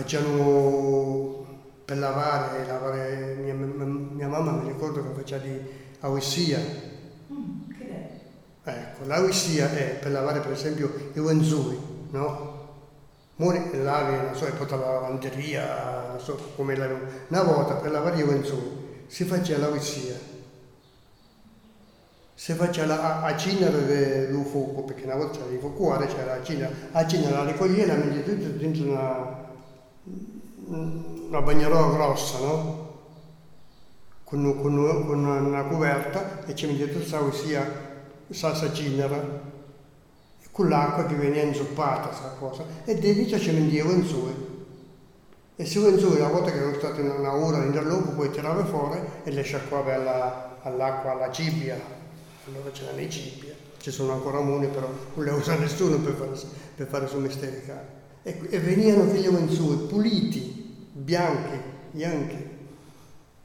facevano per lavare, lavare mia, mia, mamma mi ricordo che faceva di auessia. Mm, che ecco, l'auessia è per lavare per esempio i lenzuoli, no? Muori e lavi, non so, e porta la lavanderia, non so come la... Una volta per lavare i lenzuoli si faceva l'auessia. Si faceva la, a cina del fuoco, perché una volta c'era il fuoco, c'era la cina, a cina la raccoglieva e la metteva dentro una una bagnerola grossa, no? Con, con, con, una coperta e ci mettete tutta sia salsa ginera con l'acqua che veniva inzuppata questa cosa. E dentro ci metteva in su e se in su una volta che erano state una ora in loco poi tirava fuori e le sciacquava alla, all'acqua alla cibbia allora c'erano le cibbie ci sono ancora muni però non le usa nessuno per fare, per fare il suo mestiere e, e venivano figli in su puliti bianche, bianche.